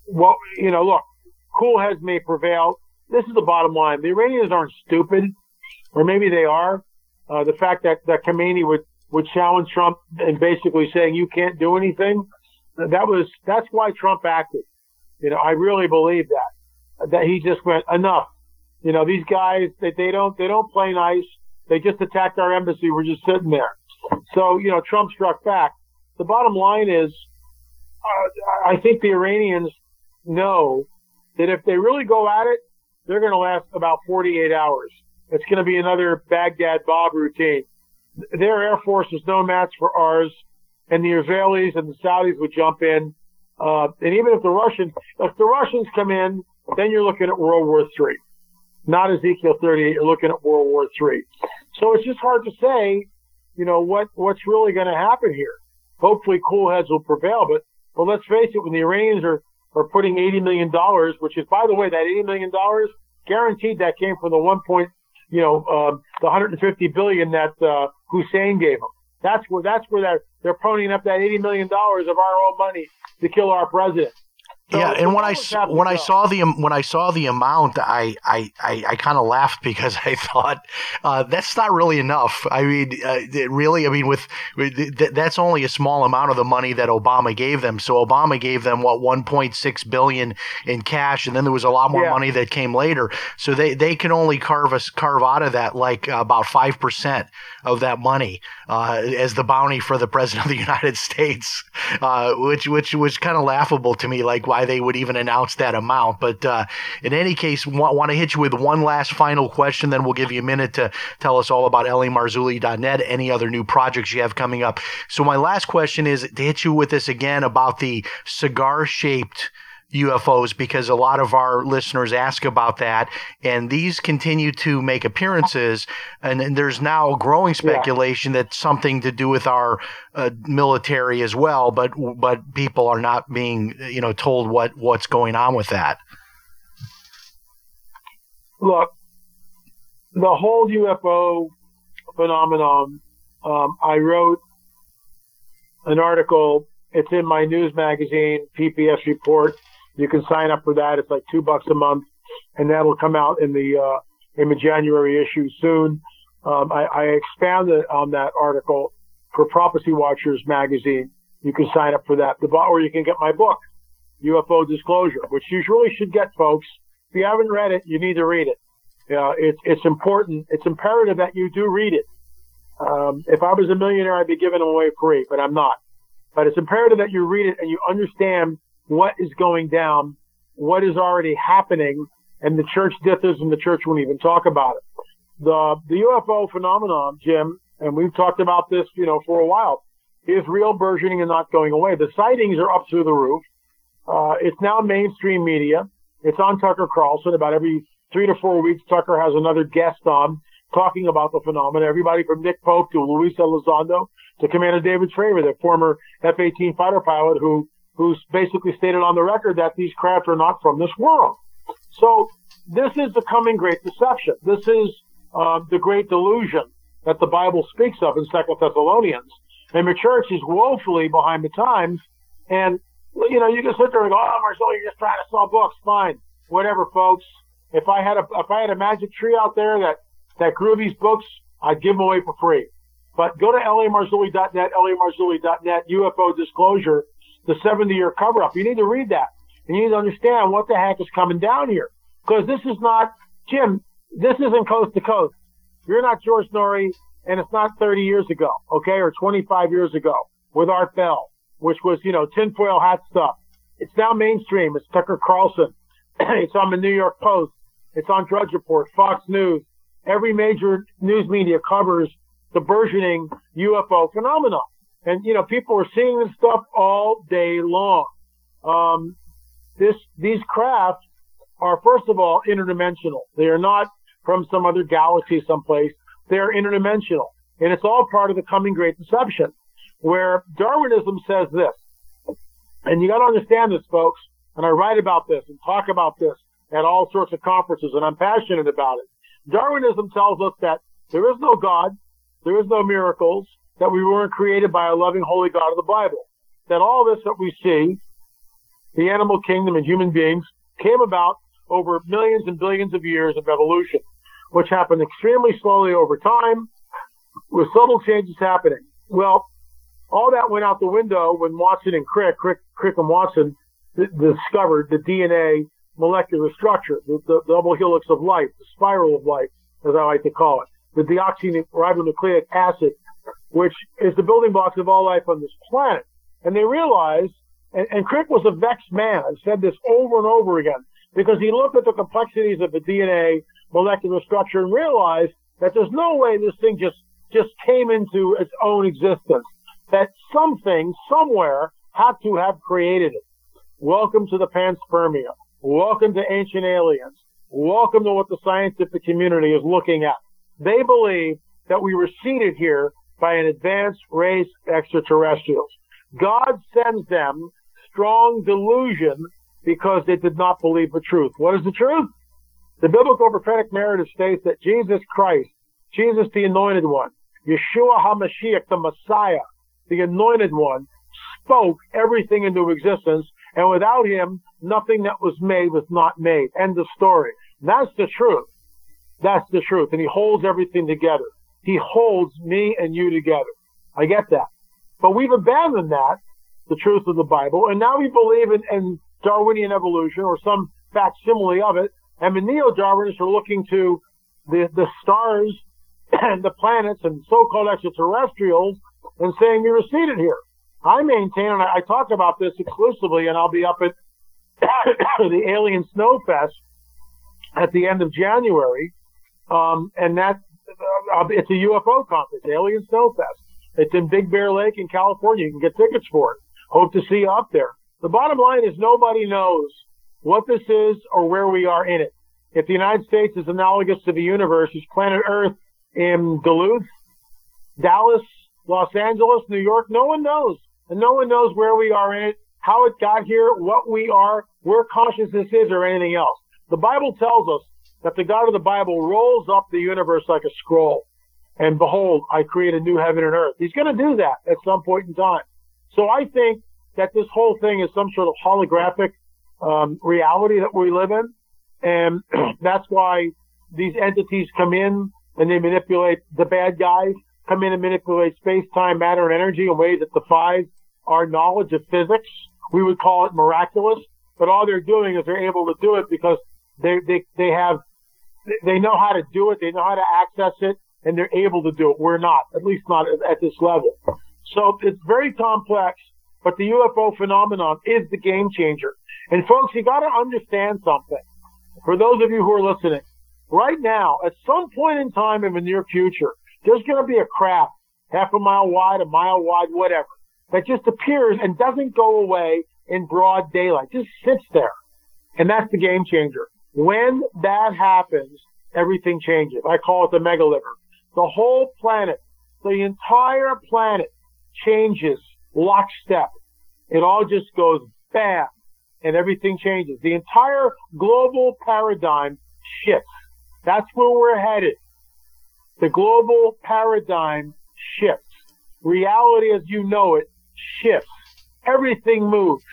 well, you know, look, cool heads may prevail. This is the bottom line. The Iranians aren't stupid, or maybe they are. Uh, the fact that, that Khamenei would, would challenge Trump and basically saying you can't do anything. That was that's why Trump acted. You know, I really believe that that he just went enough. You know, these guys they, they don't they don't play nice. They just attacked our embassy. We're just sitting there. So you know, Trump struck back. The bottom line is, uh, I think the Iranians know that if they really go at it, they're going to last about 48 hours. It's going to be another Baghdad Bob routine. Their air force is no match for ours, and the Israelis and the Saudis would jump in. Uh, and even if the Russians, if the Russians come in, then you're looking at World War III. Not Ezekiel 38, you're looking at World War III. So it's just hard to say, you know, what, what's really going to happen here. Hopefully cool heads will prevail, but, but let's face it, when the Iranians are, are putting $80 million, which is, by the way, that $80 million, guaranteed that came from the one point, you know, um, the 150 billion that, uh, Hussein gave them. That's where, that's where they're, they're ponying up that $80 million of our own money to kill our president.
So yeah, and when I when I saw the when I saw the amount, I I I, I kind of laughed [laughs] because I thought uh, that's not really enough. I mean, uh, really, I mean, with, with th- that's only a small amount of the money that Obama gave them. So Obama gave them what 1.6 billion in cash, and then there was a lot more yeah. money that came later. So they they can only carve us carve out of that like about five percent of that money uh, as the bounty for the president of the [laughs] United States, uh, which which was kind of laughable to me. Like why they would even announce that amount. But uh, in any case, want, want to hit you with one last final question, then we'll give you a minute to tell us all about lamarzulli.net, any other new projects you have coming up. So my last question is to hit you with this again about the cigar shaped UFOs because a lot of our listeners ask about that, and these continue to make appearances. And, and there's now growing speculation yeah. that something to do with our uh, military as well, but but people are not being you know told what what's going on with that.
Look, the whole UFO phenomenon. Um, I wrote an article. It's in my news magazine, PPS Report you can sign up for that. It's like two bucks a month, and that'll come out in the uh, in the January issue soon. Um, I, I expanded on that article for Prophecy Watchers magazine. You can sign up for that, the or you can get my book, UFO Disclosure, which you really should get, folks. If you haven't read it, you need to read it. It's it's important. It's imperative that you do read it. Um, if I was a millionaire, I'd be giving them away free, but I'm not. But it's imperative that you read it and you understand what is going down, what is already happening, and the church dithers and the church won't even talk about it. The the UFO phenomenon, Jim, and we've talked about this, you know, for a while, is real burgeoning and not going away. The sightings are up through the roof. Uh, it's now mainstream media. It's on Tucker Carlson. About every three to four weeks, Tucker has another guest on talking about the phenomenon. Everybody from Nick Pope to Luis Elizondo to Commander David Fravor, the former F-18 fighter pilot who who's basically stated on the record that these craft are not from this world. So this is the coming great deception. This is uh, the great delusion that the Bible speaks of in Second Thessalonians. And the church is woefully behind the times. And, you know, you can sit there and go, oh, Marzulli, you're just trying to sell books. Fine. Whatever, folks. If I had a, if I had a magic tree out there that, that grew these books, I'd give them away for free. But go to lamarzulli.net, lamarzulli.net, UFO disclosure, the 70 year cover up. You need to read that. And you need to understand what the heck is coming down here. Because this is not, Jim, this isn't coast to coast. You're not George Noory, and it's not 30 years ago, okay, or 25 years ago with Art Bell, which was, you know, tinfoil hat stuff. It's now mainstream. It's Tucker Carlson. [clears throat] it's on the New York Post. It's on Drudge Report, Fox News. Every major news media covers the burgeoning UFO phenomenon. And, you know, people are seeing this stuff all day long. Um, this, these craft are, first of all, interdimensional. They are not from some other galaxy someplace. They're interdimensional. And it's all part of the coming great deception where Darwinism says this. And you got to understand this, folks. And I write about this and talk about this at all sorts of conferences, and I'm passionate about it. Darwinism tells us that there is no God, there is no miracles, that we weren't created by a loving, holy God of the Bible. That all this that we see, the animal kingdom and human beings, came about over millions and billions of years of evolution, which happened extremely slowly over time, with subtle changes happening. Well, all that went out the window when Watson and Crick, Crick, Crick and Watson discovered the DNA molecular structure, the, the, double helix of life, the spiral of life, as I like to call it, the deoxyribonucleic acid, which is the building blocks of all life on this planet. And they realized, and, and Crick was a vexed man. I've said this over and over again, because he looked at the complexities of the DNA molecular structure and realized that there's no way this thing just, just came into its own existence. That something, somewhere, had to have created it. Welcome to the panspermia. Welcome to ancient aliens. Welcome to what the scientific community is looking at. They believe that we were seeded here by an advanced race of extraterrestrials. God sends them strong delusion because they did not believe the truth. What is the truth? The biblical prophetic narrative states that Jesus Christ, Jesus the anointed one, Yeshua HaMashiach, the Messiah, the anointed one, spoke everything into existence, and without him, nothing that was made was not made. End of story. That's the truth. That's the truth. And he holds everything together. He holds me and you together. I get that. But we've abandoned that, the truth of the Bible, and now we believe in, in Darwinian evolution or some facsimile of it. And the neo-Darwinists are looking to the, the stars [clears throat] and the planets and so-called extraterrestrials and saying we were seeded here. I maintain, and I, I talk about this exclusively, and I'll be up at [coughs] the Alien Snowfest at the end of January, um, and that it's a UFO conference, Alien Snowfest. It's in Big Bear Lake in California. You can get tickets for it. Hope to see you up there. The bottom line is nobody knows what this is or where we are in it. If the United States is analogous to the universe, is planet Earth in Duluth, Dallas, Los Angeles, New York, no one knows. And no one knows where we are in it, how it got here, what we are, where consciousness is, or anything else. The Bible tells us that the God of the Bible rolls up the universe like a scroll. And behold, I create a new heaven and earth. He's going to do that at some point in time. So I think that this whole thing is some sort of holographic um, reality that we live in. And [clears throat] that's why these entities come in and they manipulate the bad guys, come in and manipulate space, time, matter, and energy in ways that defies our knowledge of physics. We would call it miraculous, but all they're doing is they're able to do it because they, they, they have, they know how to do it. They know how to access it and they're able to do it. We're not, at least not at this level. So it's very complex, but the UFO phenomenon is the game changer. And folks, you got to understand something. For those of you who are listening, right now, at some point in time in the near future, there's going to be a craft half a mile wide, a mile wide, whatever, that just appears and doesn't go away in broad daylight, just sits there. And that's the game changer. When that happens, everything changes. I call it the mega megaliver. The whole planet, the entire planet changes lockstep. It all just goes bam and everything changes. The entire global paradigm shifts. That's where we're headed. The global paradigm shifts. Reality as you know it shifts. Everything moves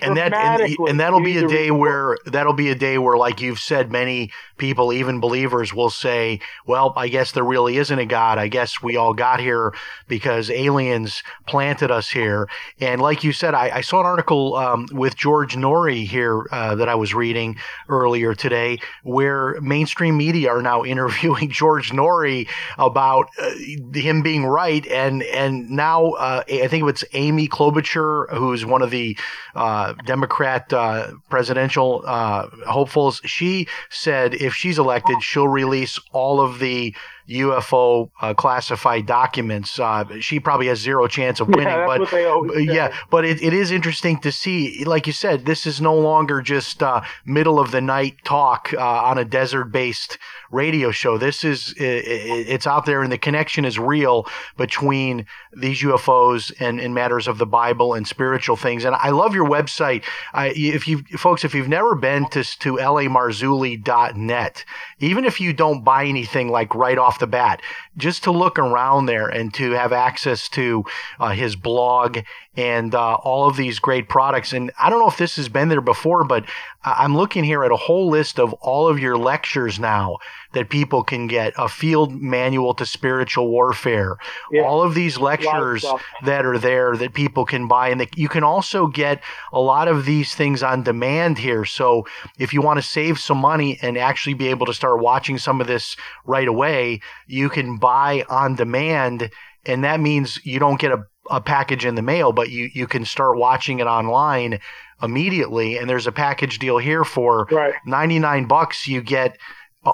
and that and, and that'll be a day where that'll be a day where like you've said many people even believers will say well i guess there really isn't a god. I guess we all got here because aliens planted us here. And like you said i, I saw an article um, with george noory here uh, that i was reading earlier today where mainstream media are now [laughs] interviewing george noory about uh, him being right. And and now uh, i think it's amy klobuchar who's one of the uh, uh, Democrat uh, presidential uh, hopefuls, she said if she's elected, she'll release all of the UFO uh, classified documents. Uh, she probably has zero chance of winning,
yeah,
but yeah, but it, it is interesting to see. Like you said, this is no longer just uh, middle of the night talk uh, on a desert based radio show. This is it, it's out there, and the connection is real between these UFOs and, and matters of the Bible and spiritual things. And I love your website. I, if you folks, if you've never been to to lamarzulli.net, even if you don't buy anything like right off the bat, just to look around there and to have access to uh, his blog and uh, all of these great products. And I don't know if this has been there before, but I'm looking here at a whole list of all of your lectures now that people can get, a field manual to spiritual warfare,
Yeah.
all of these
lot of
lectures that are there that people can buy. And that you can also get a lot of these things on demand here. So if you want to save some money and actually be able to start watching some of this right away, you can buy on demand. And that means you don't get a, a package in the mail, but you, you can start watching it online immediately. And there's a package deal here for
Right.
99 bucks. You get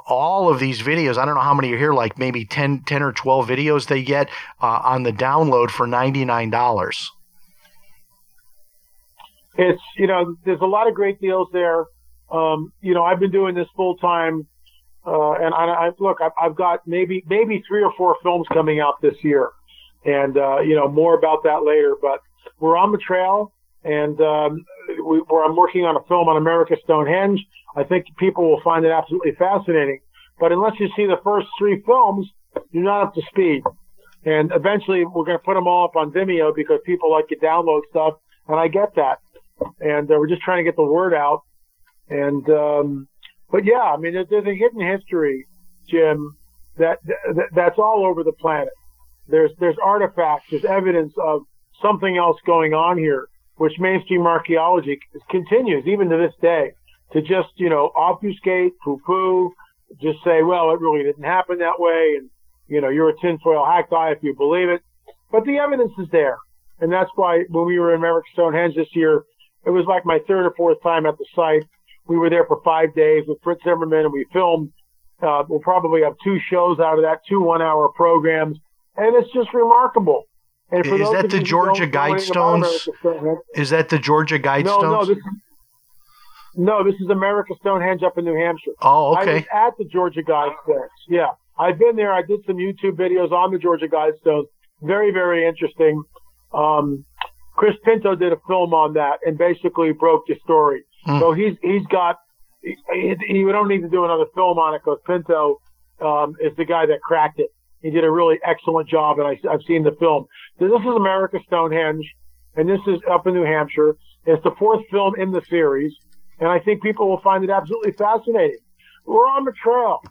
all of these videos. I don't know how many are here, like maybe 10, 10 or 12 videos they get uh, on the download for $99.
it's you know there's a lot of great deals there. Um, you know I've been doing this full time, uh, and I, I look I've, I've got maybe maybe three or four films coming out this year, and uh, you know more about that later. But we're on the trail, and um, we, where I'm working on a film on America Stonehenge. I think people will find it absolutely fascinating. But unless you see the first three films, you're not up to speed. And eventually, we're going to put them all up on Vimeo because people like to download stuff, and I get that and uh, we're just trying to get the word out. And um, but yeah, I mean, there, there's a hidden history, Jim, that, that that's all over the planet. There's there's artifacts, there's evidence of something else going on here, which mainstream archaeology continues even to this day to just you know obfuscate, poo-poo, just say, well, it really didn't happen that way, and you know you're a tinfoil hack guy if you believe it. But the evidence is there, and that's why when we were in America Stonehenge this year, it was like my third or fourth time at the site. We were there for five days with Fritz Zimmerman, and we filmed. Uh, we'll probably have two shows out of that, two one-hour programs, and it's just remarkable.
Is that the Georgia
don't know anything about
Guidestones? Is that the Georgia
No, no, this no, this is America Stonehenge up in New Hampshire.
oh,
I
okay.
was at the Georgia Guidestones. Yeah, I've been there. I did some YouTube videos on the Georgia Guidestones. Very, very interesting. Um, Chris Pinto did a film on that and basically broke the story.
Hmm.
So he's he's got. He, he, he- we don't need to do another film on it because Pinto um, is the guy that cracked it. He did a really excellent job, and I, I've seen the film. So this is America Stonehenge, and this is up in New Hampshire. It's the fourth film in the series, and I think people will find it absolutely fascinating. We're on the trail.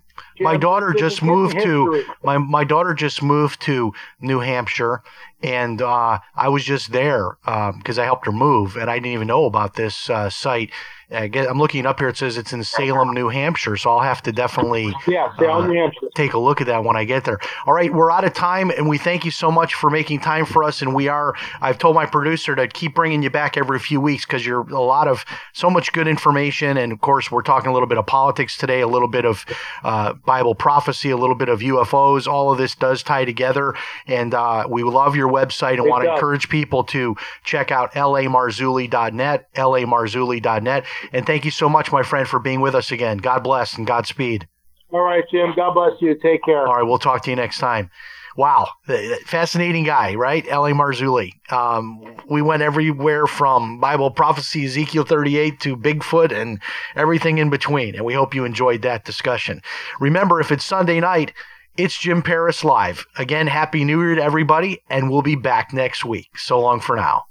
My daughter just moved to my my daughter just moved to New Hampshire, and uh, I was just there because I helped her move, and I didn't even know about this uh, site. I I'm looking up here. It says it's in Salem, New Hampshire, so I'll have to definitely
Yeah, Salem,
uh,
New Hampshire.
take a look at that when I get there. All right, we're out of time, and we thank you so much for making time for us. And we are, I've told my producer to keep bringing you back every few weeks because you're a lot of so much good information. And of course, we're talking a little bit of politics today, a little bit of uh, Bible prophecy, a little bit of UFOs. All of this does tie together. And uh, we love your website and want to encourage people to check out lamarzulli.net, lamarzulli.net. And thank you so much, my friend, for being with us again. God bless and Godspeed.
All right, Jim. God bless you. Take care.
All right, we'll talk to you next time. Wow, fascinating guy, right? L.A. Marzulli. Um, we went everywhere from Bible prophecy, Ezekiel 38 to Bigfoot and everything in between. And we hope you enjoyed that discussion. Remember, if it's Sunday night, it's Jim Paris Live. Again, Happy New Year to everybody, and we'll be back next week. So long for now.